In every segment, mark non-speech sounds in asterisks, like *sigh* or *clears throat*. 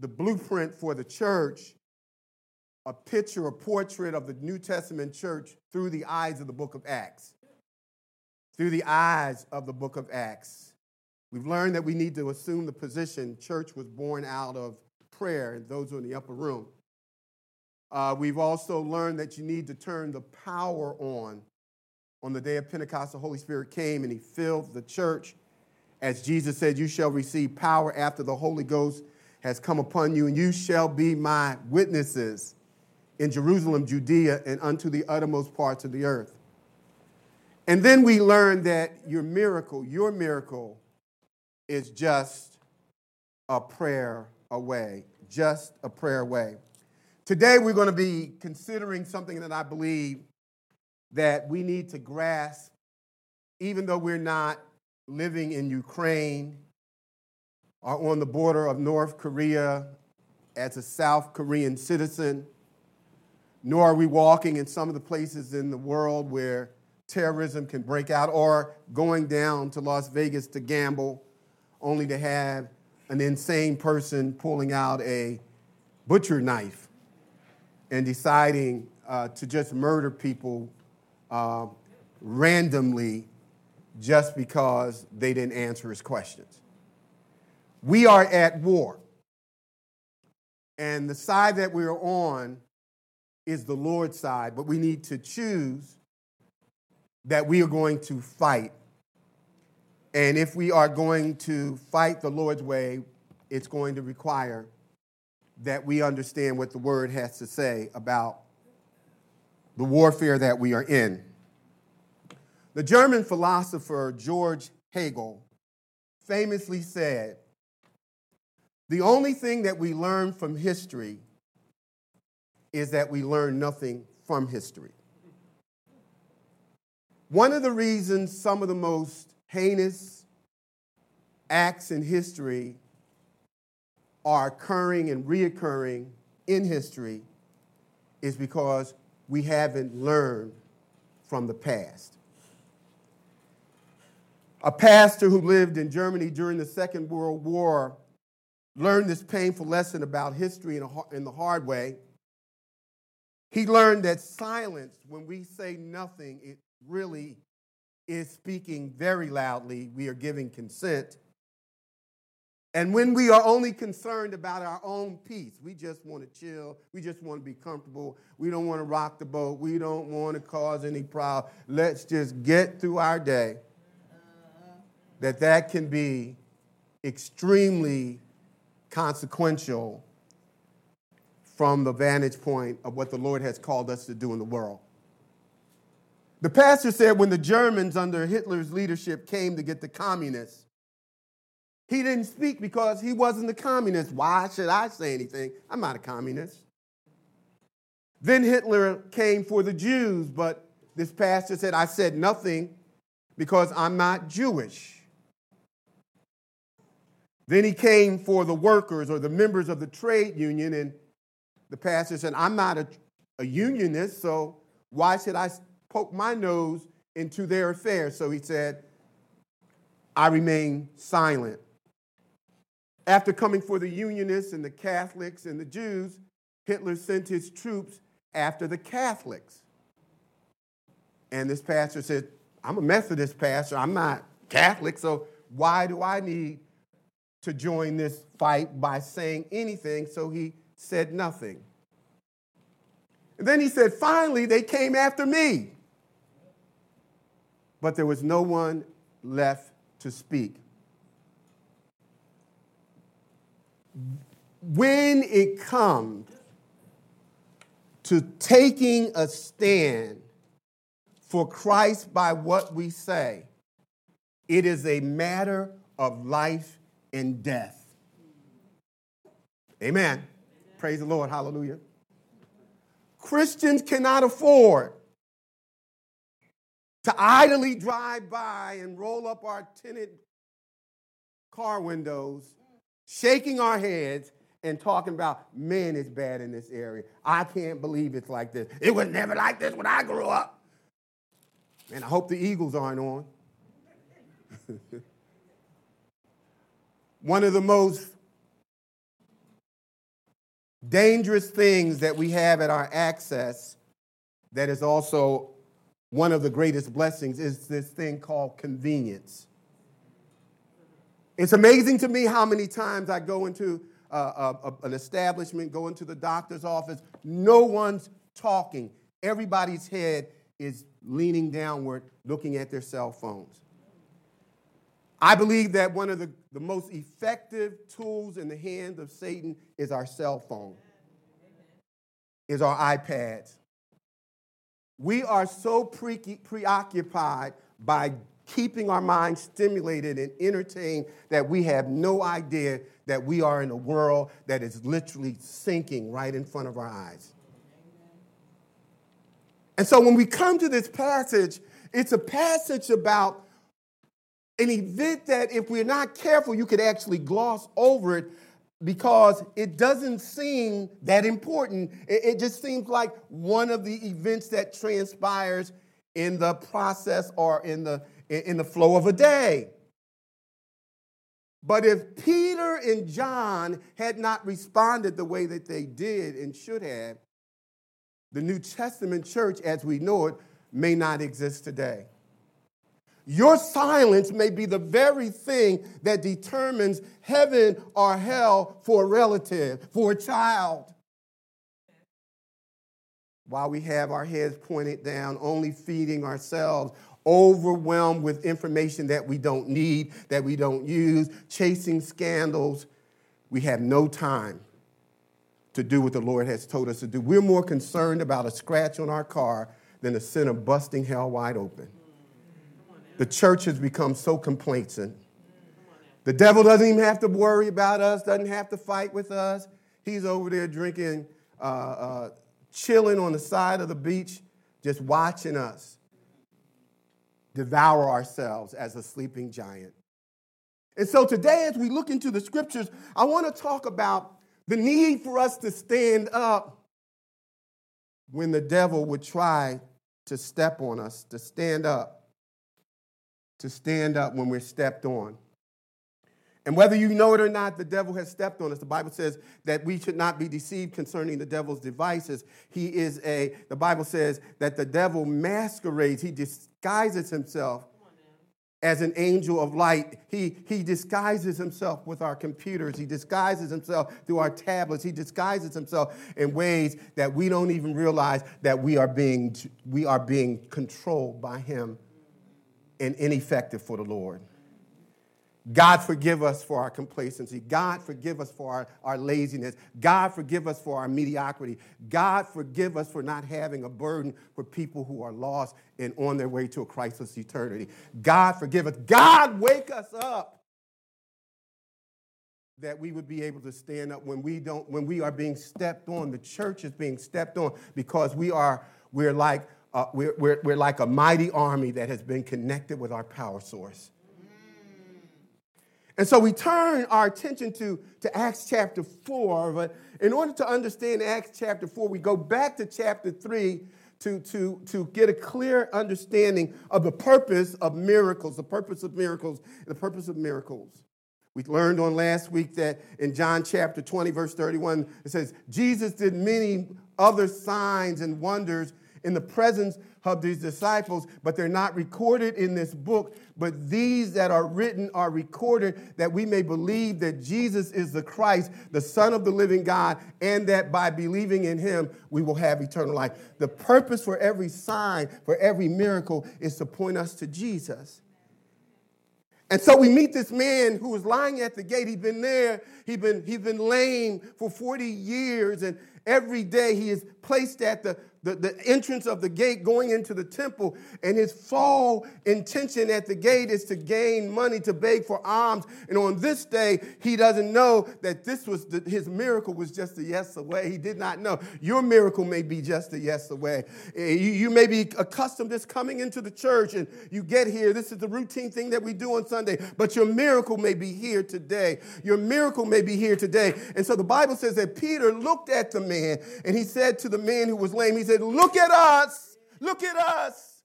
the blueprint for the church, a picture, a portrait of the New Testament church through the eyes of the book of Acts. Through the eyes of the book of Acts. We've learned that we need to assume the position church was born out of prayer, and those are in the upper room. Uh, we've also learned that you need to turn the power on. On the day of Pentecost, the Holy Spirit came and he filled the church. As Jesus said, You shall receive power after the Holy Ghost has come upon you, and you shall be my witnesses in Jerusalem, Judea, and unto the uttermost parts of the earth. And then we learn that your miracle, your miracle, is just a prayer away, just a prayer away. Today we're going to be considering something that I believe that we need to grasp, even though we're not living in Ukraine or on the border of North Korea as a South Korean citizen, nor are we walking in some of the places in the world where terrorism can break out, or going down to Las Vegas to gamble only to have an insane person pulling out a butcher knife and deciding uh, to just murder people uh, randomly just because they didn't answer his questions. We are at war. And the side that we're on is the Lord's side, but we need to choose that we are going to fight and if we are going to fight the Lord's way, it's going to require that we understand what the word has to say about the warfare that we are in. The German philosopher George Hegel famously said, The only thing that we learn from history is that we learn nothing from history. One of the reasons some of the most heinous acts in history are occurring and reoccurring in history is because we haven't learned from the past. A pastor who lived in Germany during the Second World War learned this painful lesson about history in, the hard way. He learned that silence, when we say nothing, it really is speaking very loudly. We are giving consent. And when we are only concerned about our own peace, we just want to chill, we just want to be comfortable, we don't want to rock the boat, we don't want to cause any problem. Let's just get through our day. That that can be extremely consequential from the vantage point of what the Lord has called us to do in the world. The pastor said when the Germans under Hitler's leadership came to get the communists, he didn't speak because he wasn't a communist. Why should I say anything? I'm not a communist. Then Hitler came for the Jews, but this pastor said, I said nothing because I'm not Jewish. Then he came for the workers or the members of the trade union, and the pastor said, I'm not a, a unionist, so why should I poke my nose into their affairs. So he said, I remain silent. After coming for the Unionists and the Catholics and the Jews, Hitler sent his troops after the Catholics. And this pastor said, I'm a Methodist pastor, I'm not Catholic, so why do I need to join this fight by saying anything? So he said nothing. And then he said, finally, they came after me but there was no one left to speak. When it comes to taking a stand for Christ by what we say, it is a matter of life and death. Amen. Praise the Lord. Hallelujah. Christians cannot afford to idly drive by and roll up our tinted car windows, shaking our heads and talking about, man, it's bad in this area. I can't believe it's like this. It was never like this when I grew up. And I hope the Eagles aren't on. *laughs* One of the most dangerous things that we have at our access that is also one of the greatest blessings is this thing called convenience. It's amazing to me how many times I go into uh, a, an establishment, go into the doctor's office, no one's talking. Everybody's head is leaning downward, looking at their cell phones. I believe that one of the, the most effective tools in the hand of Satan is our cell phone, is our iPads. We are so pre- preoccupied by keeping our minds stimulated and entertained that we have no idea that we are in a world that is literally sinking right in front of our eyes. And so when we come to this passage, it's a passage about an event that, if we're not careful, you could actually gloss over it because it doesn't seem that important. It, just seems like one of the events that transpires in the process or in the, in the flow of a day. But if Peter and John had not responded the way that they did and should have, the New Testament church as we know it may not exist today. Your silence may be the very thing that determines heaven or hell for a relative, for a child. While we have our heads pointed down, only feeding ourselves, overwhelmed with information that we don't need, that we don't use, chasing scandals, we have no time to do what the Lord has told us to do. We're more concerned about a scratch on our car than a sinner busting hell wide open. The church has become so complacent. The devil doesn't even have to worry about us, doesn't have to fight with us. He's over there drinking, uh, uh, chilling on the side of the beach, just watching us devour ourselves as a sleeping giant. And so today, as we look into the scriptures, I want to talk about the need for us to stand up when the devil would try to step on us, to stand up, to stand up when we're stepped on. And whether you know it or not, the devil has stepped on us. The Bible says that we should not be deceived concerning the devil's devices. He is a, the Bible says that the devil masquerades, he disguises himself as an angel of light. He, he disguises himself with our computers. He disguises himself through our tablets. He disguises himself in ways that we don't even realize that we are being, we are being controlled by him and ineffective for the Lord. God forgive us for our complacency. God forgive us for our, our laziness. God forgive us for our mediocrity. God forgive us for not having a burden for people who are lost and on their way to a Christless eternity. God forgive us. God wake us up that we would be able to stand up when we don't when we are being stepped on the church is being stepped on because we are we're like uh, we're, we're, we're like a mighty army that has been connected with our power source and so we turn our attention to, to Acts chapter 4. But in order to understand Acts chapter 4, we go back to chapter 3 to, to, to get a clear understanding of the purpose of miracles, the purpose of miracles, the purpose of miracles. We learned on last week that in John chapter 20, verse 31, it says, Jesus did many other signs and wonders in the presence of these disciples, but they're not recorded in this book. But these that are written are recorded that we may believe that Jesus is the Christ, the Son of the living God, and that by believing in him, we will have eternal life. The purpose for every sign, for every miracle, is to point us to Jesus. And so we meet this man who was lying at the gate. He'd been there, he'd been, he'd been lame for 40 years, and every day he is placed at the the, the entrance of the gate going into the temple, and his full intention at the gate is to gain money to beg for alms. And on this day, he doesn't know that this was the, his miracle was just a yes away. He did not know. Your miracle may be just a yes away. Eh, you, you may be accustomed to coming into the church and you get here. This is the routine thing that we do on Sunday, but your miracle may be here today. Your miracle may be here today. And so the Bible says that Peter looked at the man and he said to the man who was lame, he said, said, Look at us. Look at us.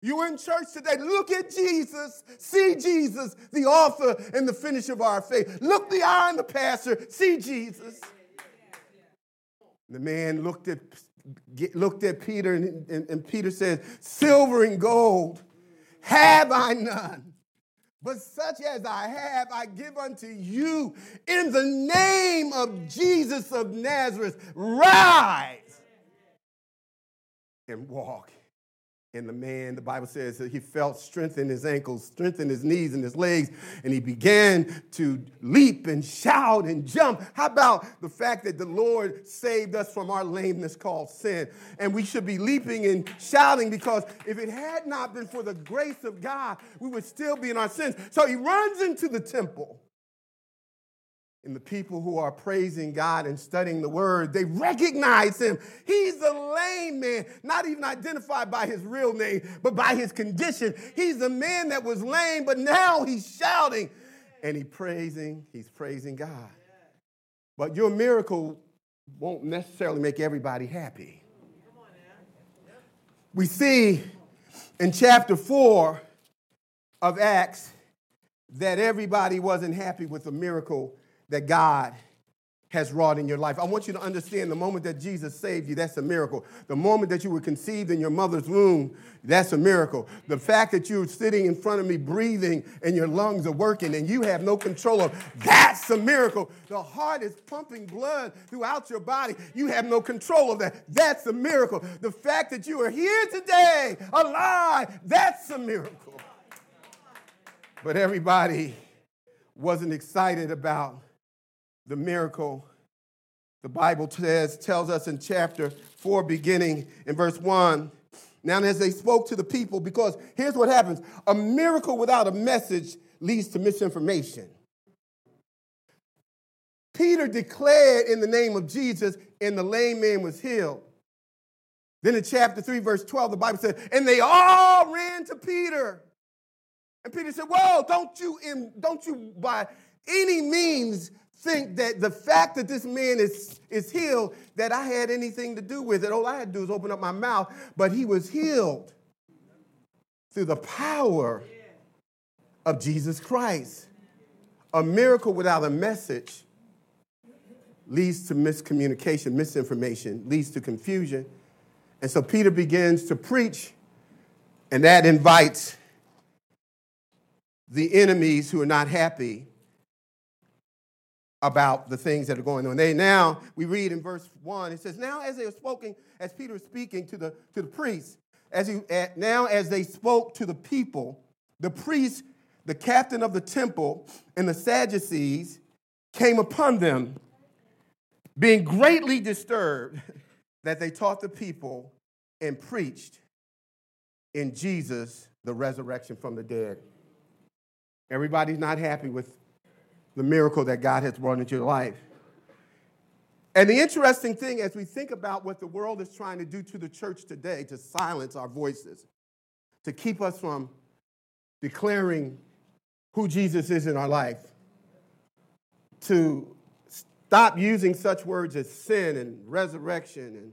You in church today. Look at Jesus. See Jesus, the author and the finisher of our faith. Look on the pastor. See Jesus. The man looked at, looked at Peter, and, and, and Peter said, Silver and gold have I none. But such as I have, I give unto you in the name of Jesus of Nazareth. Rise and walk. And the man, the Bible says that he felt strength in his ankles, strength in his knees and his legs, and he began to leap and shout and jump. How about the fact that the Lord saved us from our lameness called sin? And we should be leaping and shouting because if it had not been for the grace of God, we would still be in our sins. So he runs into the temple and the people who are praising God and studying the word, they recognize him. He's the lame man, not even identified by his real name, but by his condition. He's the man that was lame, but now he's shouting and he's praising, he's praising God. But your miracle won't necessarily make everybody happy. We see in chapter 4 of Acts that everybody wasn't happy with the miracle that God has wrought in your life. I want you to understand the moment that Jesus saved you, that's a miracle. The moment that you were conceived in your mother's womb, that's a miracle. The fact that you're sitting in front of me breathing and your lungs are working and you have no control of, that's a miracle. The heart is pumping blood throughout your body. You have no control of that. That's a miracle. The fact that you are here today, alive, that's a miracle. But everybody wasn't excited about the miracle the Bible says, tells us in chapter 4, beginning in verse 1. Now, as they spoke to the people, because here's what happens a miracle without a message leads to misinformation. Peter declared in the name of Jesus, and the lame man was healed. Then in chapter 3, verse 12, the Bible said, and they all ran to Peter. And Peter said, Whoa, don't you, don't you by any means think that the fact that this man is, is healed, that I had anything to do with it. All I had to do was open up my mouth, but he was healed through the power of Jesus Christ. A miracle without a message leads to miscommunication, misinformation, leads to confusion. And so Peter begins to preach, and that invites the enemies who are not happy about the things that are going on. They now, we read in verse 1, it says, Now as they were speaking, as Peter was speaking to the, to the priests, as he, now as they spoke to the people, the priests, the captain of the temple, and the Sadducees came upon them, being greatly disturbed *laughs* that they taught the people and preached in Jesus the resurrection from the dead. Everybody's not happy with the miracle that God has brought into your life. And the interesting thing, as we think about what the world is trying to do to the church today, to silence our voices, to keep us from declaring who Jesus is in our life, to stop using such words as sin and resurrection and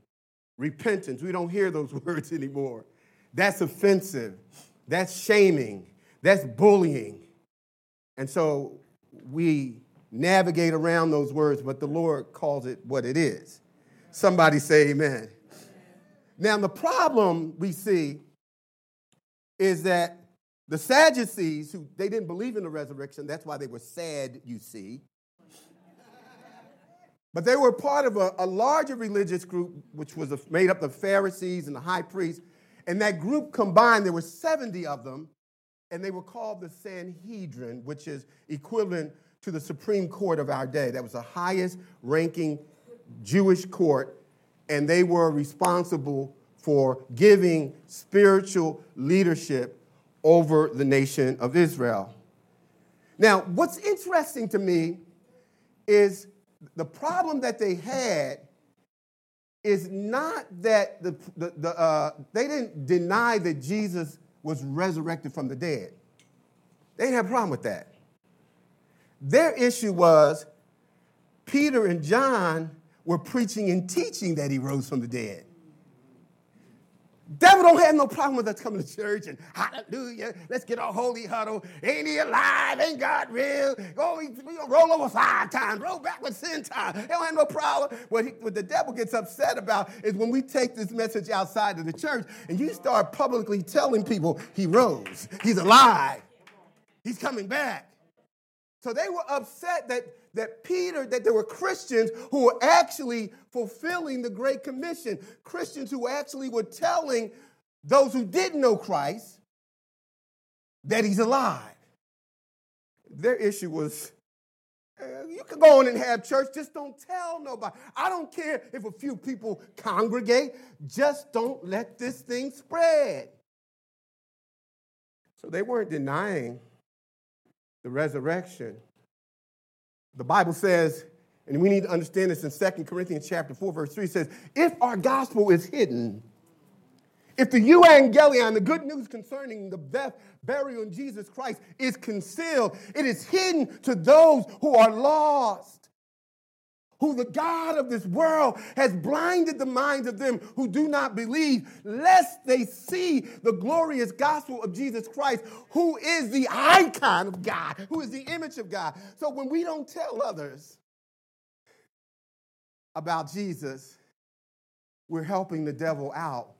repentance. We don't hear those *laughs* words anymore. That's offensive. That's shaming. That's bullying. And so we navigate around those words, but the Lord calls it what it is. Somebody say amen. Now, the problem we see is that the Sadducees, who they didn't believe in the resurrection, that's why they were sad, you see. But they were part of a, a larger religious group, which was made up of Pharisees and the high priests. And that group combined, there were 70 of them, and they were called the Sanhedrin, which is equivalent to the Supreme Court of our day. That was the highest ranking Jewish court, and they were responsible for giving spiritual leadership over the nation of Israel. Now, what's interesting to me is the problem that they had is not that the, the, the uh, they didn't deny that Jesus was resurrected from the dead. They didn't have a problem with that. Their issue was Peter and John were preaching and teaching that he rose from the dead. Devil don't have no problem with us coming to church and hallelujah, let's get a holy huddle. Ain't he alive? Ain't God real? Oh, we, roll over five times, roll back with sin time. They don't have no problem. What, he, what the devil gets upset about is when we take this message outside of the church and you start publicly telling people he rose, he's alive, he's coming back. So they were upset that that Peter, that there were Christians who were actually fulfilling the Great Commission, Christians who actually were telling those who didn't know Christ that he's alive. Their issue was uh, you can go on and have church, just don't tell nobody. I don't care if a few people congregate, just don't let this thing spread. So they weren't denying the resurrection. The Bible says, and we need to understand this in 2 Corinthians chapter 4, verse 3 says, if our gospel is hidden, if the euangelion, the good news concerning the death, burial in Jesus Christ, is concealed, it is hidden to those who are lost, who the God of this world has blinded the minds of them who do not believe, lest they see the glorious gospel of Jesus Christ, who is the icon of God, who is the image of God. So when we don't tell others about Jesus, we're helping the devil out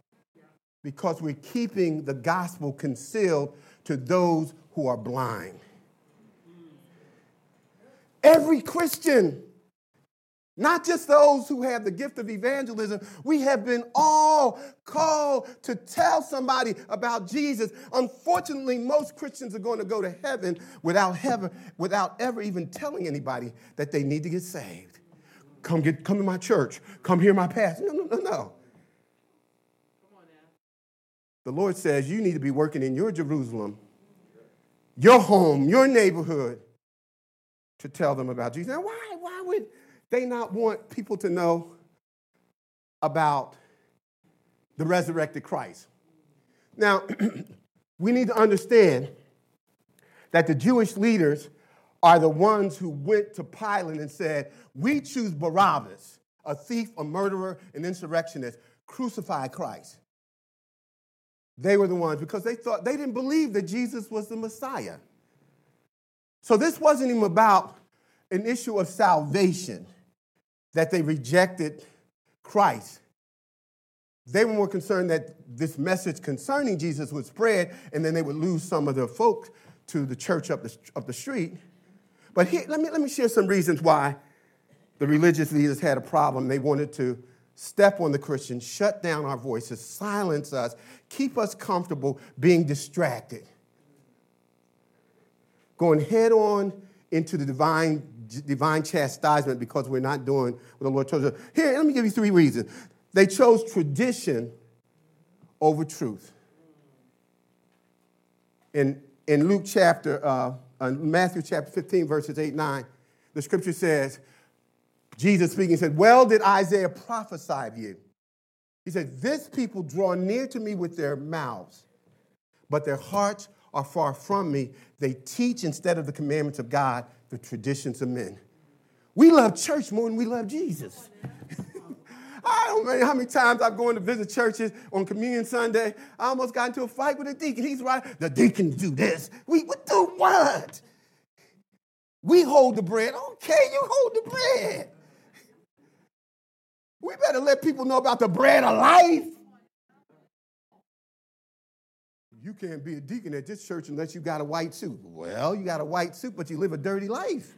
because we're keeping the gospel concealed to those who are blind. Every Christian, not just those who have the gift of evangelism, we have been all called to tell somebody about Jesus. Unfortunately, most Christians are going to go to heaven without, heaven, without ever even telling anybody that they need to get saved. Come, get, come to my church. Come hear my pastor. No, no, no, no. The Lord says you need to be working in your Jerusalem, your home, your neighborhood to tell them about Jesus. Now, why, why would they not want people to know about the resurrected Christ? Now, *clears throat* we need to understand that the Jewish leaders are the ones who went to Pilate and said, We choose Barabbas, a thief, a murderer, an insurrectionist. Crucify Christ. They were the ones because they thought they didn't believe that Jesus was the Messiah. So this wasn't even about an issue of salvation that they rejected Christ. They were more concerned that this message concerning Jesus would spread and then they would lose some of their folks to the church up the, up the street. But here, let, me, let me share some reasons why the religious leaders had a problem. They wanted to step on the Christians, shut down our voices, silence us, keep us comfortable being distracted. Going head on into the divine, divine chastisement because we're not doing what the Lord told us. Here, let me give you three reasons. They chose tradition over truth. In, in Luke chapter, uh, uh, Matthew chapter 15, verses 8, 9, the scripture says, Jesus speaking said, Well, did Isaiah prophesy of you? He said, This people draw near to me with their mouths, but their hearts are far from me. They teach instead of the commandments of God the traditions of men. We love church more than we love Jesus. *laughs* I don't know how many times I've gone to visit churches on Communion Sunday. I almost got into a fight with a deacon. He's right. The deacons do this. We, we do what? We hold the bread. Okay, you hold the bread. We better let people know about the bread of life. You can't be a deacon at this church unless you got a white suit. Well, you got a white suit, but you live a dirty life.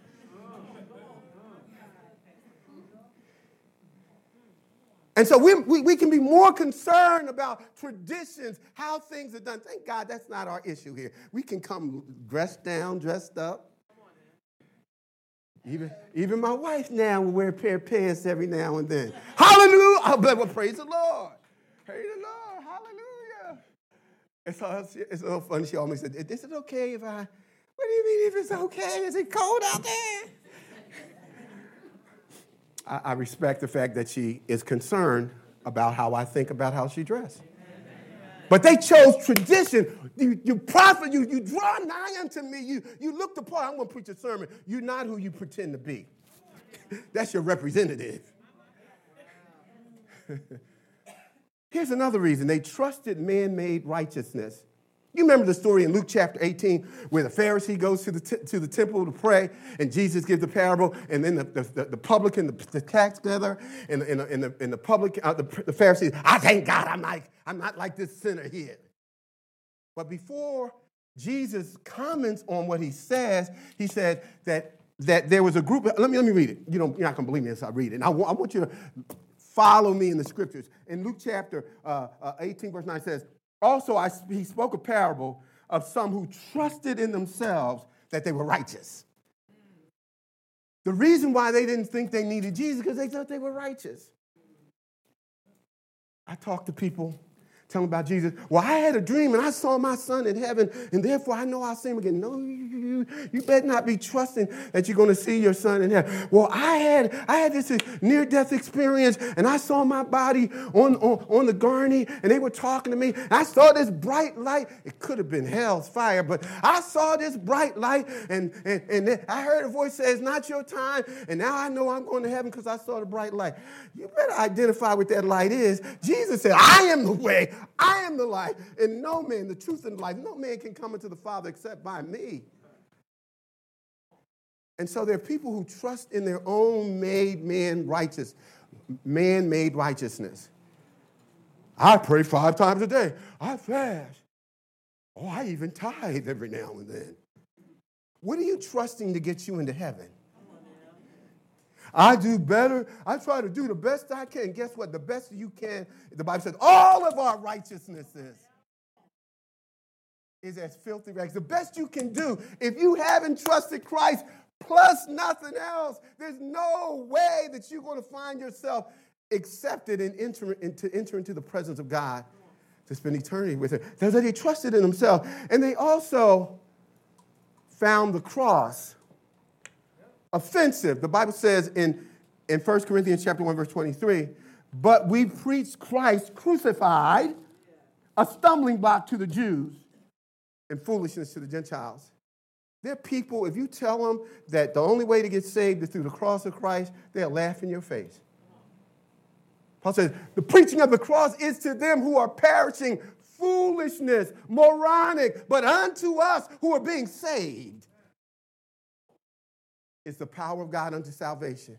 And so we, we, we, can be more concerned about traditions, how things are done. Thank God that's not our issue here. We can come dressed down, dressed up. Even, even my wife now will wear a pair of pants every now and then. Hallelujah. Oh, well, praise the Lord. Praise the Lord. It's so, it's so funny. She always said, Is it okay if I, what do you mean if it's okay? Is it cold out there? I, I respect the fact that she is concerned about how I think about how she dressed. But they chose tradition. You, you prophet, you, you draw nigh unto me. You, you look the part. I'm going to preach a sermon. You're not who you pretend to be. *laughs* That's your representative. *laughs* Here's another reason they trusted man made righteousness. You remember the story in Luke chapter 18 where the Pharisee goes to the, t- to the temple to pray and Jesus gives the parable, and then the, the, the publican, the, the tax gatherer, and, and, and, the, and the, public, uh, the, the Pharisee, I thank God I'm, like, I'm not like this sinner here. But before Jesus comments on what he says, he said that, that there was a group, let me, let me read it. You don't, you're not going to believe me as I read it. And I, I want you to follow me in the scriptures. In Luke chapter uh, uh, 18, verse 9 says, Also, I, he spoke a parable of some who trusted in themselves that they were righteous. The reason why they didn't think they needed Jesus because they thought they were righteous. I talk to people Tell them about Jesus. Well, I had a dream and I saw my son in heaven, and therefore I know I'll see him again. No, you, you better not be trusting that you're going to see your son in heaven. Well, I had I had this near-death experience, and I saw my body on, on, on the gurney, and they were talking to me. I saw this bright light. It could have been hell's fire, but I saw this bright light, and, and, and I heard a voice say, It's not your time, and now I know I'm going to heaven because I saw the bright light. You better identify what that light is. Jesus said, I am the way, I am the life, and no man, the truth and life, no man can come into the Father except by me. And so there are people who trust in their own made man righteous, man made righteousness. I pray five times a day. I fast. Oh, I even tithe every now and then. What are you trusting to get you into heaven? I do better. I try to do the best I can. Guess what? The best you can, the Bible says, all of our righteousnesses is as filthy rags. The best you can do, if you haven't trusted Christ plus nothing else, there's no way that you're going to find yourself accepted and enter, into, enter into the presence of God to spend eternity with Him. That they trusted in Himself. And they also found the cross offensive. The Bible says in, in 1 Corinthians chapter 1, verse 23, but we preach Christ crucified, a stumbling block to the Jews and foolishness to the Gentiles. There are people, if you tell them that the only way to get saved is through the cross of Christ, they'll laugh in your face. Paul says, the preaching of the cross is to them who are perishing foolishness, moronic, but unto us who are being saved is the power of God unto salvation.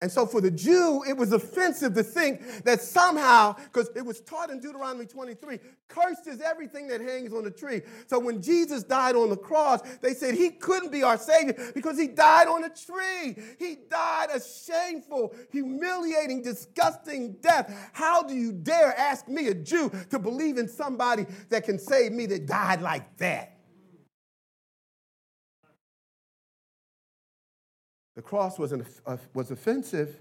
And so for the Jew, it was offensive to think that somehow, because it was taught in Deuteronomy 23, cursed is everything that hangs on the tree. So when Jesus died on the cross, they said he couldn't be our Savior because he died on a tree. He died a shameful, humiliating, disgusting death. How do you dare ask me, a Jew, to believe in somebody that can save me that died like that? The cross was, an, uh, was offensive.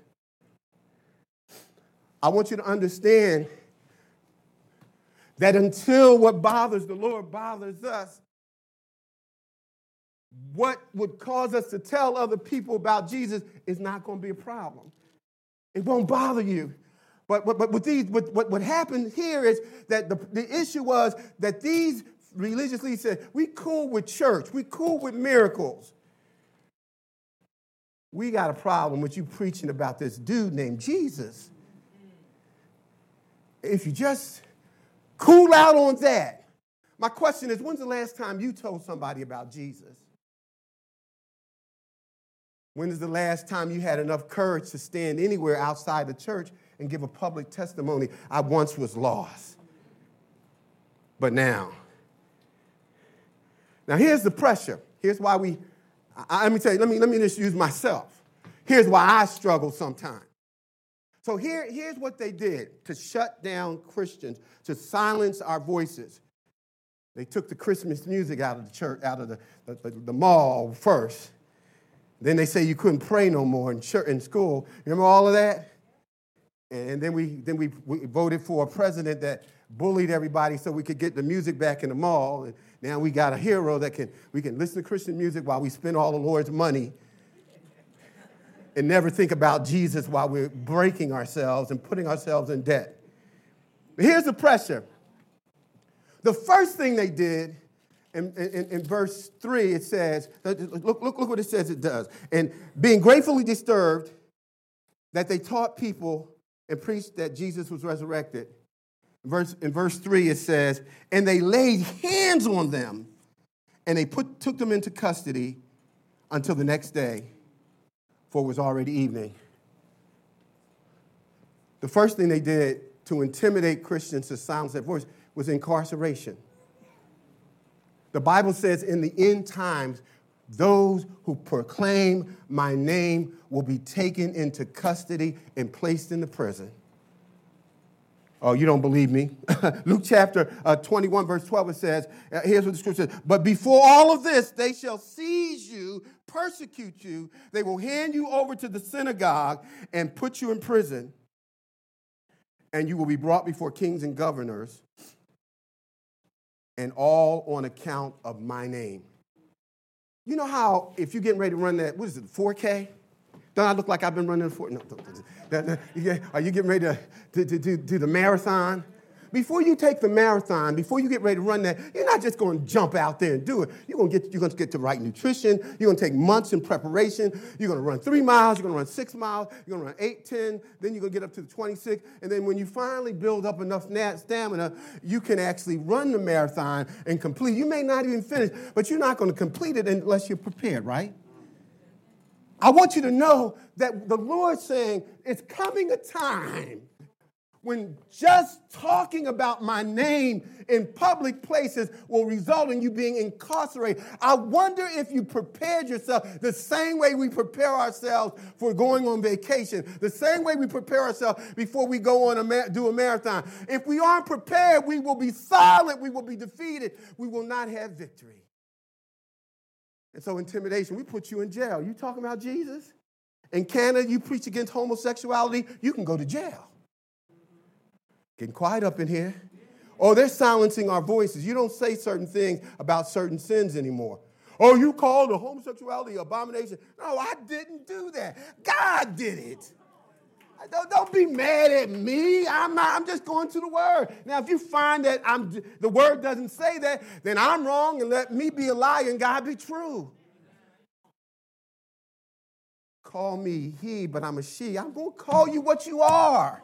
I want you to understand that until what bothers the Lord bothers us, what would cause us to tell other people about Jesus is not going to be a problem. It won't bother you. But, but, but with these, what, what, happened here is that the, the issue was that these religious leaders said, we cool with church, we cool with miracles we got a problem with you preaching about this dude named Jesus. If you just cool out on that, my question is when's the last time you told somebody about Jesus? When is the last time you had enough courage to stand anywhere outside the church and give a public testimony? I once was lost, but now. Now, here's the pressure. Here's why we I, let me tell you, let me, let me just use myself. Here's why I struggle sometimes. So here, here's what they did to shut down Christians, to silence our voices. They took the Christmas music out of the church, out of the, the, the, mall first. Then they say you couldn't pray no more in, church, in school. Remember all of that? And then we, then we, we voted for a president that bullied everybody so we could get the music back in the mall. And now we got a hero that can, we can listen to Christian music while we spend all the Lord's money and never think about Jesus while we're breaking ourselves and putting ourselves in debt. But here's the pressure. The first thing they did in, in, in, verse 3, it says, look, look, look what it says it does. And being gratefully disturbed that they taught people and preached that Jesus was resurrected. Verse, in verse 3, it says, And they laid hands on them, and they put, took them into custody until the next day, for it was already evening. The first thing they did to intimidate Christians to silence their voice was incarceration. The Bible says in the end times, those who proclaim my name will be taken into custody and placed in the prison. Oh, you don't believe me? *laughs* Luke chapter uh, 21, verse 12, it says, uh, here's what the scripture says But before all of this, they shall seize you, persecute you, they will hand you over to the synagogue and put you in prison, and you will be brought before kings and governors, and all on account of my name. You know how if you're getting ready to run that, what is it, 4K? Don't I look like I've been running for? No, don't, don't, are you getting ready to, to, to, to do the marathon? Before you take the marathon, before you get ready to run that, you're not just going to jump out there and do it. You're going to get, you're going to get the right nutrition. You're going to take months in preparation. You're going to run three miles. You're going to run six miles. You're going to run eight, ten. Then you're going to get up to the 26. And then when you finally build up enough stamina, you can actually run the marathon and complete. You may not even finish, but you're not going to complete it unless you're prepared, right? I want you to know that the Lord's saying it's coming a time when just talking about my name in public places will result in you being incarcerated. I wonder if you prepared yourself the same way we prepare ourselves for going on vacation, the same way we prepare ourselves before we go on a do a marathon. If we aren't prepared, we will be silent, we will be defeated, we will not have victory. And so, intimidation, we put you in jail. You talking about Jesus? In Canada, you preach against homosexuality, you can go to jail. Getting quiet up in here. Oh, they're silencing our voices. You don't say certain things about certain sins anymore. Oh, you called a homosexuality abomination. No, I didn't do that. God did it. Don't, don't be mad at me. I'm, not, I'm just going to the word. Now, if you find that I'm, the word doesn't say that, then I'm wrong and let me be a liar and God be true. Call me he, but I'm a she. I'm going to call you what you are.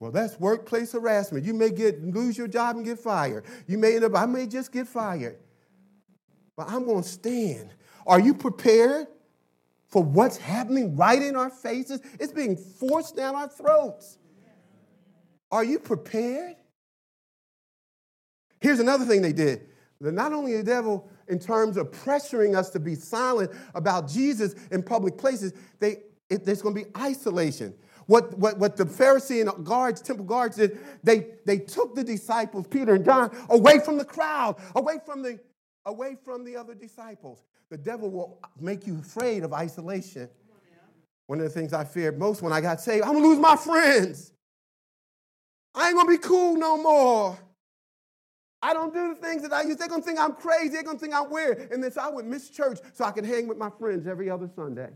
Well, that's workplace harassment. You may get lose your job and get fired. You may end up, I may just get fired. But I'm going to stand. Are you prepared for what's happening right in our faces. It's being forced down our throats. Are you prepared? Here's another thing they did. Not only the devil, in terms of pressuring us to be silent about Jesus in public places, they, it, there's going to be isolation. What, what, what the Pharisee and guards, temple guards did, they, they took the disciples, Peter and John, away from the crowd, away from the, away from the other disciples. The devil will make you afraid of isolation. One of the things I feared most when I got saved, I'm gonna lose my friends. I ain't gonna be cool no more. I don't do the things that I used. They're gonna think I'm crazy. They're gonna think I'm weird. And then so I would miss church so I could hang with my friends every other Sunday.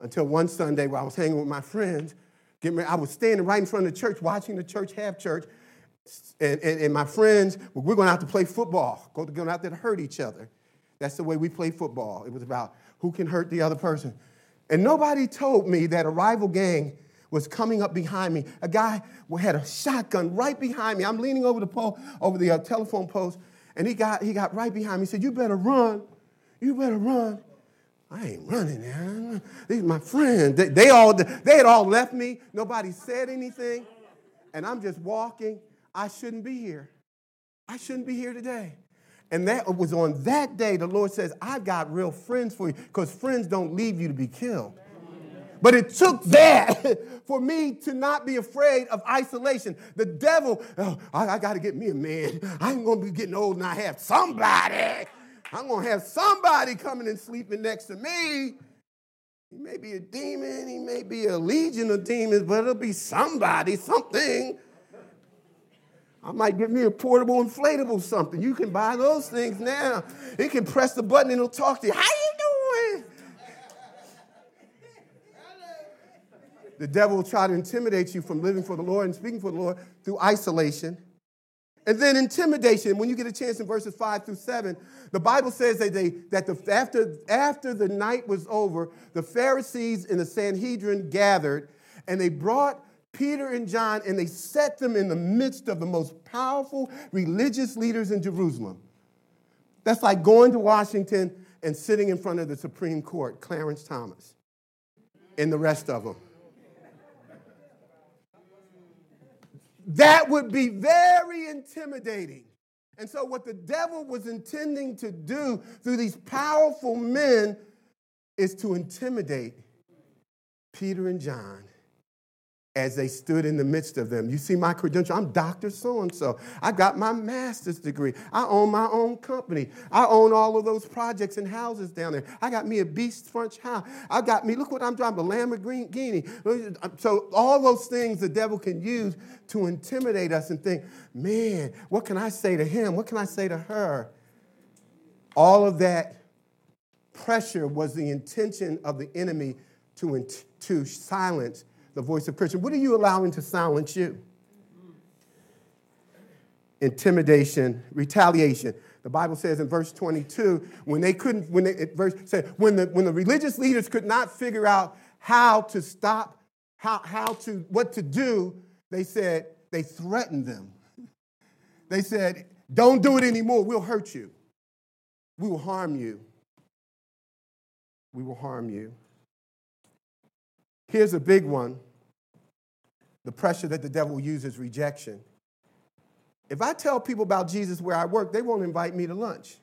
Until one Sunday where I was hanging with my friends, I was standing right in front of the church watching the church have church. And, and, and my friends, we're going out to play football, going out there to hurt each other. That's the way we play football. It was about who can hurt the other person. And nobody told me that a rival gang was coming up behind me. A guy had a shotgun right behind me. I'm leaning over the pole, over the uh, telephone post, and he got, he got right behind me. He said, You better run. You better run. I ain't running, man. These are my friends. They, they, all, they had all left me. Nobody said anything. And I'm just walking. I shouldn't be here. I shouldn't be here today. And that was on that day the Lord says, I've got real friends for you because friends don't leave you to be killed. But it took that *laughs* for me to not be afraid of isolation. The devil, oh, I, I got to get me a man. I ain't going to be getting old and I have somebody. I'm going to have somebody coming and sleeping next to me. He may be a demon, he may be a legion of demons, but it'll be somebody, something I might get me a portable inflatable something. You can buy those things now. You can press the button and it'll talk to you. How you doing? The devil will try to intimidate you from living for the Lord and speaking for the Lord through isolation. And then intimidation, when you get a chance in verses 5 through 7, the Bible says that, they, that the, after, after the night was over, the Pharisees and the Sanhedrin gathered and they brought Peter and John and they set them in the midst of the most powerful religious leaders in Jerusalem. That's like going to Washington and sitting in front of the Supreme Court, Clarence Thomas, and the rest of them. That would be very intimidating. And so, what the devil was intending to do through these powerful men is to intimidate Peter and John as they stood in the midst of them. You see my credential? I'm Dr. So and so. I got my master's degree. I own my own company. I own all of those projects and houses down there. I got me a beast French house. I got me, look what I'm driving, a Lamborghini. So, all those things the devil can use to intimidate us and think, man, what can I say to him? What can I say to her? All of that pressure was the intention of the enemy to, to silence the voice of Christian. What are you allowing to silence you? Intimidation, retaliation. The Bible says in verse 22, when they couldn't, when they, verse said, when the, when the religious leaders could not figure out how to stop, how, how to, what to do, they said, they threatened them. They said, don't do it anymore. We'll hurt you. We will harm you. We will harm you. Here's a big one the pressure that the devil uses rejection. If I tell people about Jesus where I work, they won't invite me to lunch.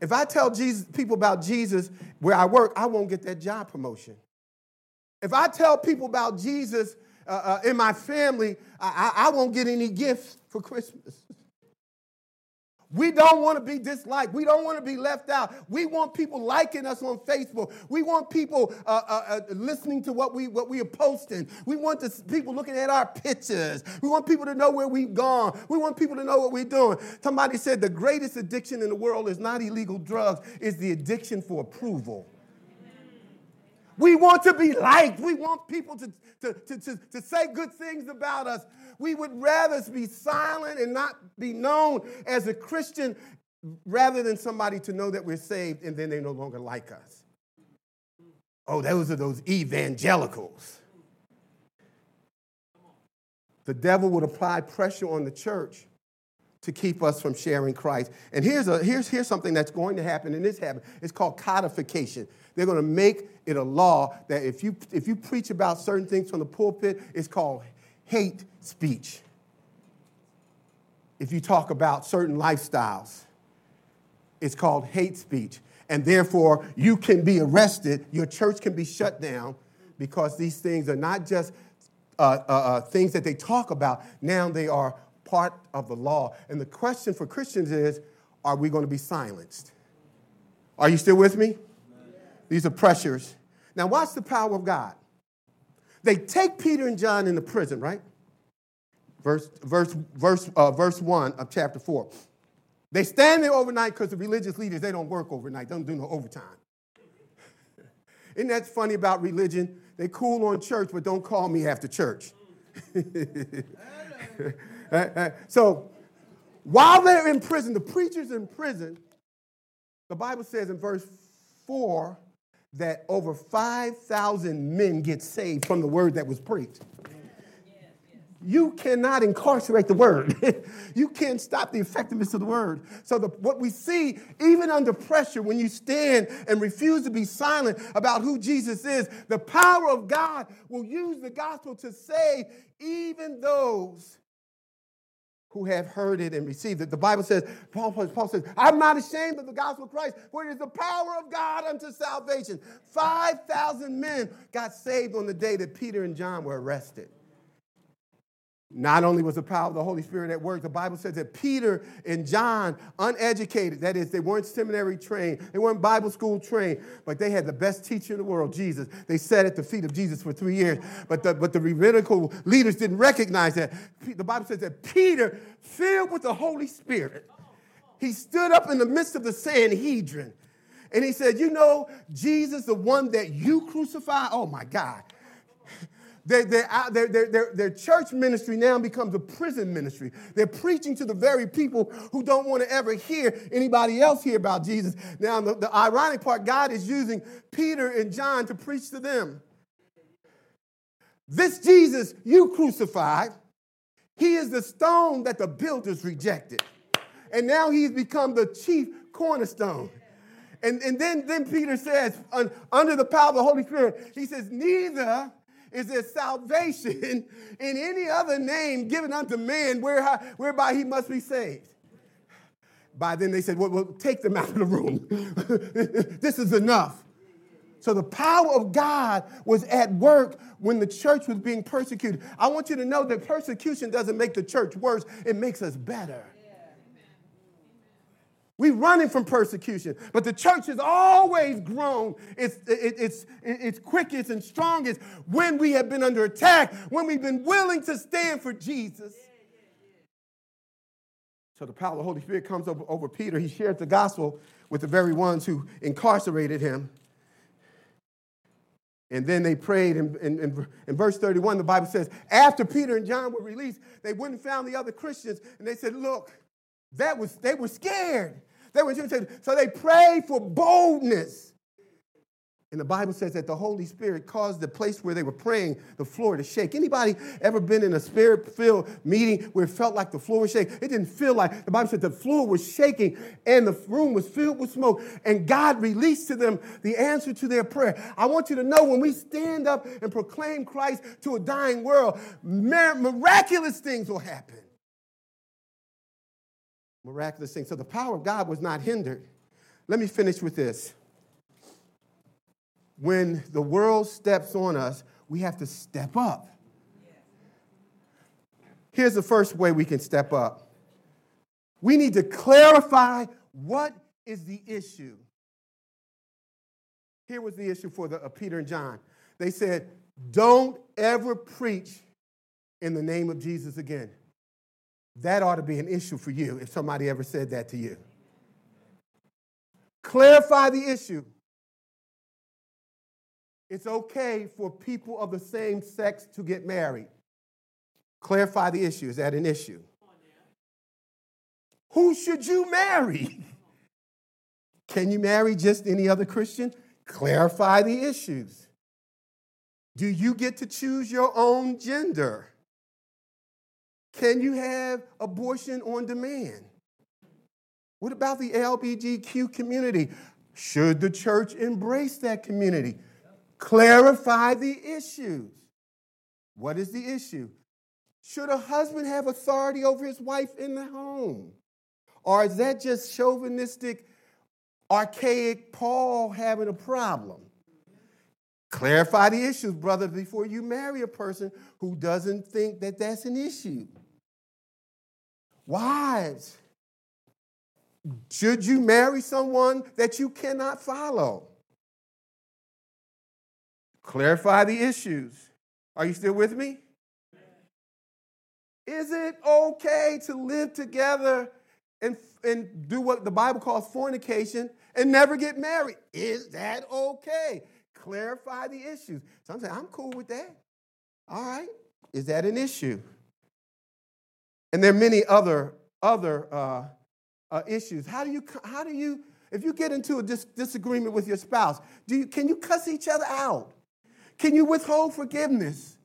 If I tell Jesus, people about Jesus where I work, I won't get that job promotion. If I tell people about Jesus uh, uh, in my family, I, I, I won't get any gifts for Christmas. We don't want to be disliked. We don't want to be left out. We want people liking us on Facebook. We want people uh, uh, uh, listening to what we, what we are posting. We want people looking at our pictures. We want people to know where we've gone. We want people to know what we're doing. Somebody said the greatest addiction in the world is not illegal drugs, it's the addiction for approval. We want to be liked. We want people to, to, to, to, to say good things about us. We would rather be silent and not be known as a Christian rather than somebody to know that we're saved and then they no longer like us. Oh, those are those evangelicals. The devil would apply pressure on the church to keep us from sharing Christ. And here's, a, here's, here's something that's going to happen, and this happen. It's called codification. They're going to make it a law that if you, if you preach about certain things from the pulpit, it's called hate speech. If you talk about certain lifestyles, it's called hate speech. And therefore, you can be arrested, your church can be shut down because these things are not just uh, uh, uh, things that they talk about, now they are part of the law. And the question for Christians is are we going to be silenced? Are you still with me? These are pressures. Now, watch the power of God. They take Peter and John into prison, right? Verse, verse, verse, uh, verse 1 of chapter 4. They stand there overnight because the religious leaders, they don't work overnight, they don't do no overtime. *laughs* Isn't that funny about religion? They cool on church, but don't call me after church. *laughs* So while they're in prison, the preacher's in prison, the Bible says in verse 4 that over 5,000 men get saved from the word that was preached. You cannot incarcerate the word. *laughs* you can't stop the effectiveness of the word. So, the, what we see, even under pressure, when you stand and refuse to be silent about who Jesus is, the power of God will use the gospel to save even those who have heard it and received it. The Bible says, Paul, Paul says, I'm not ashamed of the gospel of Christ, for it is the power of God unto salvation. 5,000 men got saved on the day that Peter and John were arrested. Not only was the power of the Holy Spirit at work, the Bible says that Peter and John, uneducated, that is, they weren't seminary trained, they weren't Bible school trained, but they had the best teacher in the world, Jesus. They sat at the feet of Jesus for three years, but the, but the rabbinical leaders didn't recognize that. The Bible says that Peter, filled with the Holy Spirit, he stood up in the midst of the Sanhedrin and he said, You know, Jesus, the one that you crucified, oh my God. Their, their, their, their, their, church ministry now becomes a prison ministry. They're preaching to the very people who don't want to ever hear anybody else hear about Jesus. Now, the, the ironic part, God is using Peter and John to preach to them. This Jesus you crucified, he is the stone that the builders rejected. And now he's become the chief cornerstone. And, and then, then Peter says, under the power of the Holy Spirit, he says, Neither is there salvation *laughs* in any other name given unto man whereby he must be saved. By then they said, well, well take them out of the room. *laughs* this is enough. So the power of God was at work when the church was being persecuted. I want you to know that persecution doesn't make the church worse, it makes us better. We're running from persecution, but the church has always grown its, its, its quickest and strongest when we have been under attack, when we've been willing to stand for Jesus. So the power of the Holy Spirit comes over, Peter. He shared the gospel with the very ones who incarcerated him. And then they prayed. In, in, verse 31, the Bible says, after Peter and John were released, they went and found the other Christians and they said, Look, that was, they were scared. They were so they prayed for boldness. And the Bible says that the Holy Spirit caused the place where they were praying, the floor to shake. Anybody ever been in a spirit-filled meeting where it felt like the floor was shaking? It didn't feel like, the Bible said the floor was shaking and the room was filled with smoke. And God released to them the answer to their prayer. I want you to know when we stand up and proclaim Christ to a dying world, miraculous things will happen miraculous thing. So the power of God was not hindered. Let me finish with this. When the world steps on us, we have to step up. Here's the first way we can step up we need to clarify what is the issue. Here was the issue for the, uh, Peter and John. They said, Don't ever preach in the name of Jesus again. That ought to be an issue for you if somebody ever said that to you. Clarify the issue. It's okay for people of the same sex to get married. Clarify the issue. Is that an issue? Who should you marry? Can you marry just any other Christian? Clarify the issues. Do you get to choose your own gender? Can you have abortion on demand? What about the LGBTQ community? Should the church embrace that community? Clarify the issues. What is the issue? Should a husband have authority over his wife in the home? Or is that just chauvinistic, archaic Paul having a problem? Clarify the issues, brother, before you marry a person who doesn't think that that's an issue. Wives, should you marry someone that you cannot follow? Clarify the issues. Are you still with me? Is it okay to live together and, and do what the Bible calls fornication and never get married? Is that okay? Clarify the issues. Some say, I'm cool with that. All right. Is that an issue? And there are many other, other uh, uh, issues. How do you, how do you, if you get into a dis- disagreement with your spouse, do you, can you cuss each other out? Can you withhold forgiveness?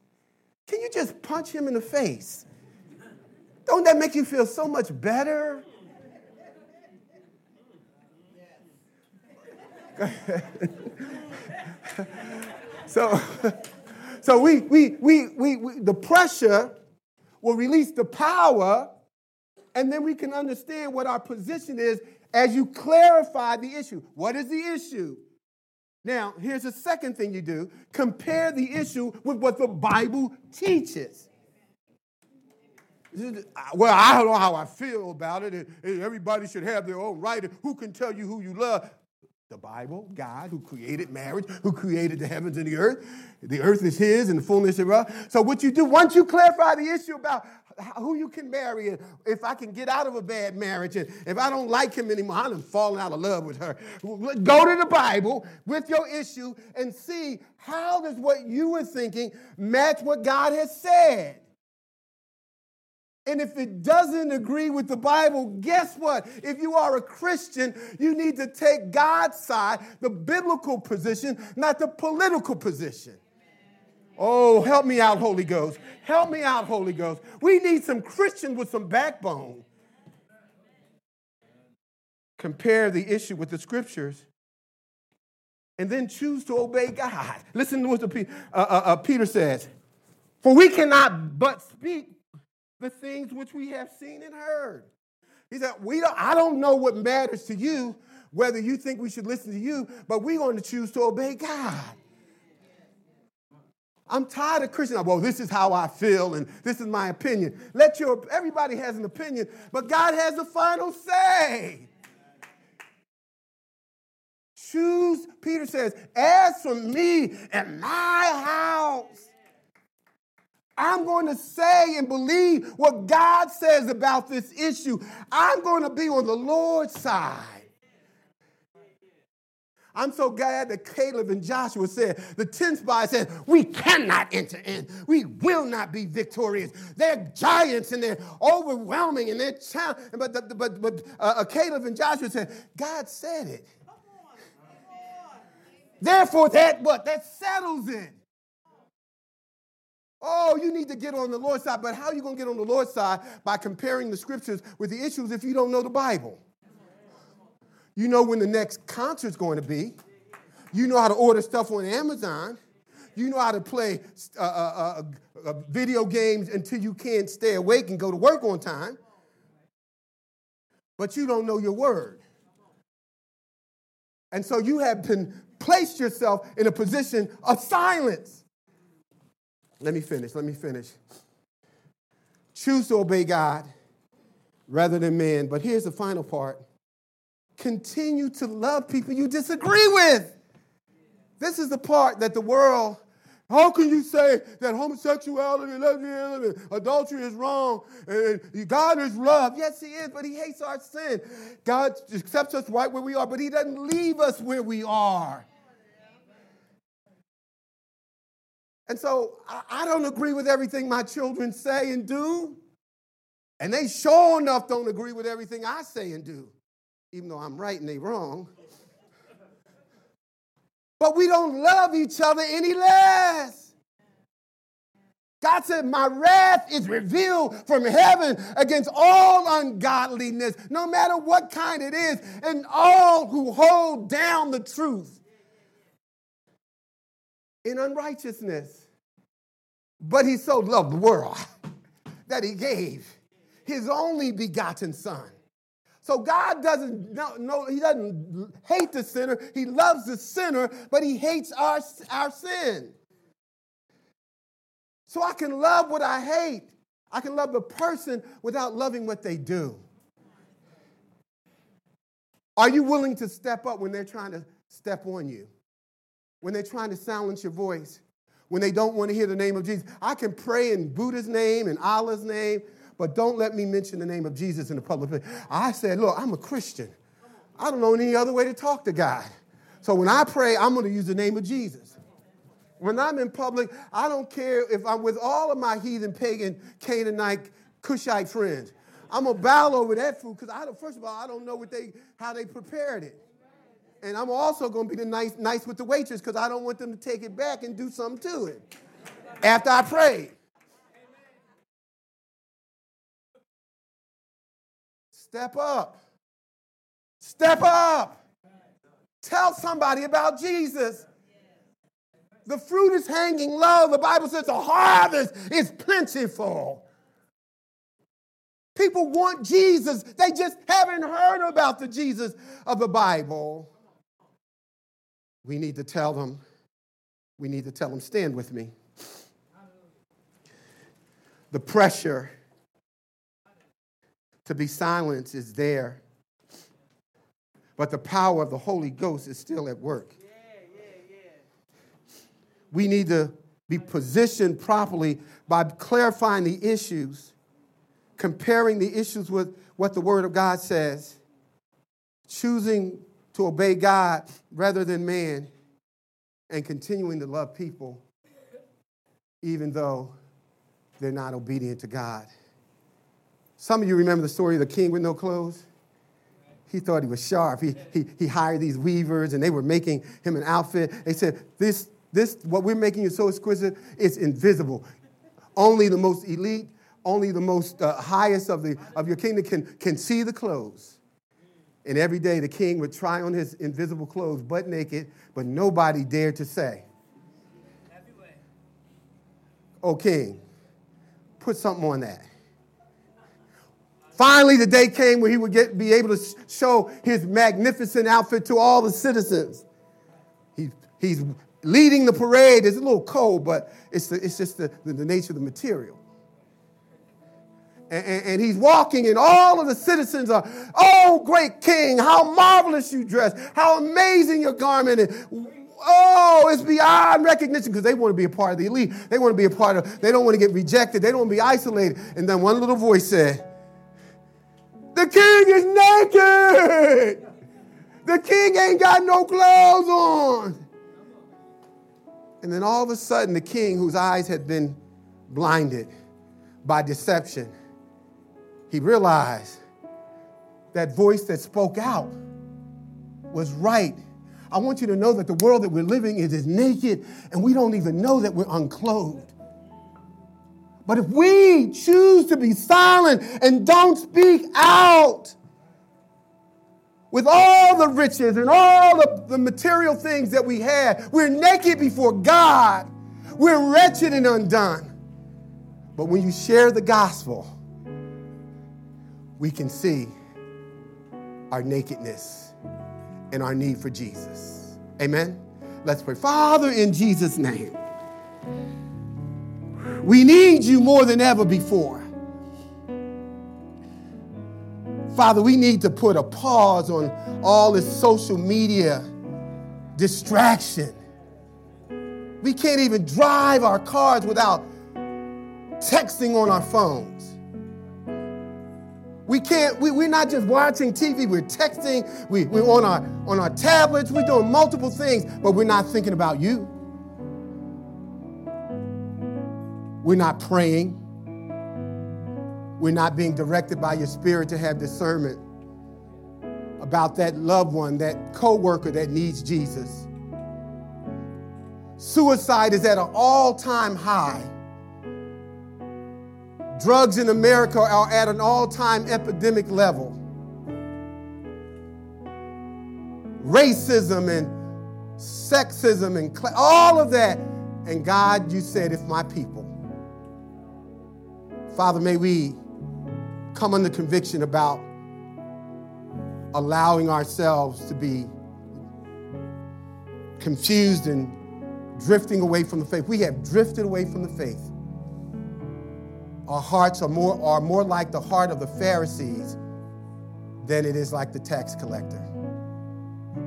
Can you just punch him in the face? Don't that make you feel so much better? *laughs* so, *laughs* so we, we, we, we, we, the pressure will release the power, and then we can understand what our position is as you clarify the issue. What is the issue? Now, here's the second thing you do compare the issue with what the Bible teaches. Well, I don't know how I feel about it. Everybody should have their own right. Who can tell you who you love? The Bible, God who created marriage, who created the heavens and the earth. The earth is His and the fullness thereof. So, what you do, once you clarify the issue about who you can marry, and if I can get out of a bad marriage, and if I don't like him anymore, I'm falling out of love with her. Go to the Bible with your issue and see how does what you were thinking match what God has said. And if it doesn't agree with the Bible, guess what? If you are a Christian, you need to take God's side, the biblical position, not the political position. Oh, help me out, Holy Ghost. Help me out, Holy Ghost. We need some Christians with some backbone. Compare the issue with the scriptures and then choose to obey God. Listen to what the, uh, uh, uh, Peter says. For we cannot but speak the things which we have seen and heard. He said, we don't, I don't know what matters to you, whether you think we should listen to you, but we're going to choose to obey God. I'm tired of Christians. Well, this is how I feel, and this is my opinion. Let your everybody has an opinion, but God has the final say. Choose, Peter says, as for me and my house, I'm going to say and believe what God says about this issue. I'm going to be on the Lord's side. I'm so glad that Caleb and Joshua said, the 10 spies said, we cannot enter in. We will not be victorious. They're giants and they're overwhelming and they're challenging. But, but, but uh, uh, Caleb and Joshua said, God said it. Therefore, that what? That settles it. Oh, you need to get on the Lord's side. But how are you going to get on the Lord's side? By comparing the scriptures with the issues if you don't know the Bible. You know when the next concert's going to be. You know how to order stuff on Amazon. You know how to play uh, uh, uh, uh, video games until you can't stay awake and go to work on time. But you don't know your word. And so you have been placed yourself in a position of silence. Let me finish. Let me finish. Choose to obey God rather than man. But here's the final part continue to love people you disagree with. This is the part that the world, how can you say that homosexuality, lesbianism, adultery is wrong and God is love? Yes, He is, but He hates our sin. God accepts us right where we are, but He doesn't leave us where we are. And so I, don't agree with everything my children say and do. And they sure enough don't agree with everything I say and do, even though I'm right and they wrong. But we don't love each other any less. God said, My wrath is revealed from heaven against all ungodliness, no matter what kind it is, and all who hold down the truth in unrighteousness. But he so loved the world *laughs* that he gave his only begotten son. So God doesn't know, he doesn't hate the sinner. He loves the sinner, but he hates our, our sin. So I can love what I hate. I can love the person without loving what they do. Are you willing to step up when they're trying to step on you? When they're trying to silence your voice, when they don't want to hear the name of Jesus. I can pray in Buddha's name and Allah's name, but don't let me mention the name of Jesus in the public place. I said, look, I'm a Christian. I don't know any other way to talk to God. So when I pray, I'm going to use the name of Jesus. When I'm in public, I don't care if I'm with all of my heathen, pagan, Canaanite, Cushite friends. I'm gonna bow over that food because. First of all, I don't know what they how they prepared it. And I'm also going to be the nice, nice with the waitress because I don't want them to take it back and do something to it after I pray. Step up. Step up. Tell somebody about Jesus. The fruit is hanging low. The Bible says the harvest is plentiful. People want Jesus, they just haven't heard about the Jesus of the Bible. We need to tell them, we need to tell them, stand with me. The pressure to be silenced is there. but the power of the Holy Ghost is still at work. We need to be positioned properly by clarifying the issues, comparing the issues with what the Word of God says, choosing to obey God rather than man, and continuing to love people even though they're not obedient to God. Some of you remember the story of the king with no clothes? He thought he was sharp. He, he, he hired these weavers and they were making him an outfit. They said, This, this, what we're making you so exquisite, it's invisible. Only the most elite, only the most uh, highest of, the, of your kingdom can, can see the clothes. And every day the king would try on his invisible clothes, butt naked, but nobody dared to say, Oh, king, put something on that. Finally, the day came where he would get, be able to show his magnificent outfit to all the citizens. He, he's leading the parade. It's a little cold, but it's, the, it's just the, the, the, nature of the material. And, and, he's walking, and all of the citizens are, Oh, great king, how marvelous you dress, how amazing your garment is. Oh, it's beyond recognition because they want to be a part of the elite. They want to be a part of, they don't want to get rejected. They don't want to be isolated. And then one little voice said, the king is naked. The king ain't got no clothes on. And then all of a sudden, the king, whose eyes had been blinded by deception, he realized that voice that spoke out was right. I want you to know that the world that we're living in is naked, and we don't even know that we're unclothed. But if we choose to be silent and don't speak out with all the riches and all the, the material things that we have, we're naked before God. We're wretched and undone. But when you share the gospel, we can see our nakedness and our need for Jesus. Amen? Let's pray. Father, in Jesus' name. We need you more than ever before. Father, we need to put a pause on all this social media distraction. We can't even drive our cars without texting on our phones. We can't, we, we're not just watching TV, we're texting, we, we're on our, on our tablets, we're doing multiple things, but we're not thinking about you. We're not praying. We're not being directed by your spirit to have discernment about that loved one, that coworker that needs Jesus. Suicide is at an all-time high. Drugs in America are at an all-time epidemic level. Racism and sexism and cl- all of that. And God, you said, if my people Father, may we come under conviction about allowing ourselves to be confused and drifting away from the faith. We have drifted away from the faith. Our hearts are more, are more like the heart of the Pharisees than it is like the tax collector.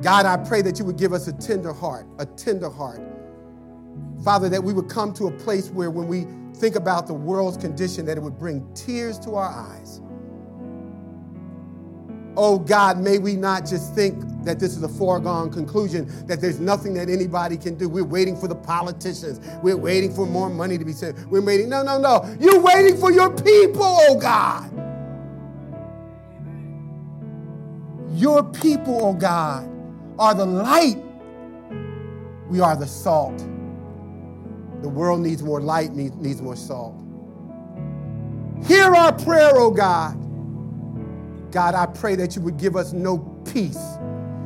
God, I pray that you would give us a tender heart, a tender heart. Father, that we would come to a place where when we think about the world's condition, that it would bring tears to our eyes. Oh God, may we not just think that this is a foregone conclusion, that there's nothing that anybody can do. We're waiting for the politicians. We're waiting for more money to be sent. We're waiting. No, no, no. You're waiting for your people, oh God. Your people, oh God, are the light. We are the salt. The world needs more light, needs, needs more salt. Hear our prayer, oh God. God, I pray that you would give us no peace,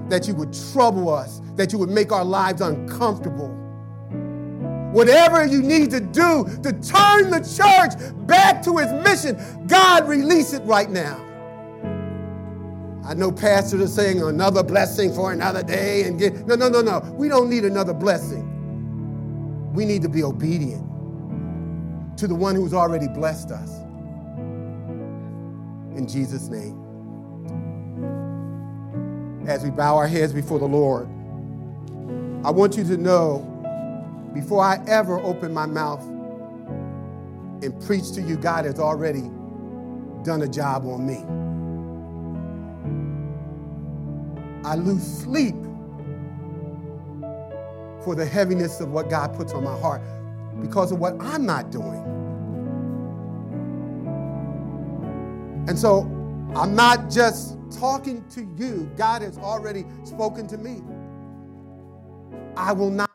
that you would trouble us, that you would make our lives uncomfortable. Whatever you need to do to turn the church back to its mission, God, release it right now. I know pastors are saying another blessing for another day and get no, no, no, no. We don't need another blessing we need to be obedient to the one who's already blessed us. In Jesus' name. As we bow our heads before the Lord, I want you to know before I ever open my mouth and preach to you, God has already done a job on me. I lose sleep for the heaviness of what God puts on my heart because of what I'm not doing. And so I'm not just talking to you, God has already spoken to me. I will not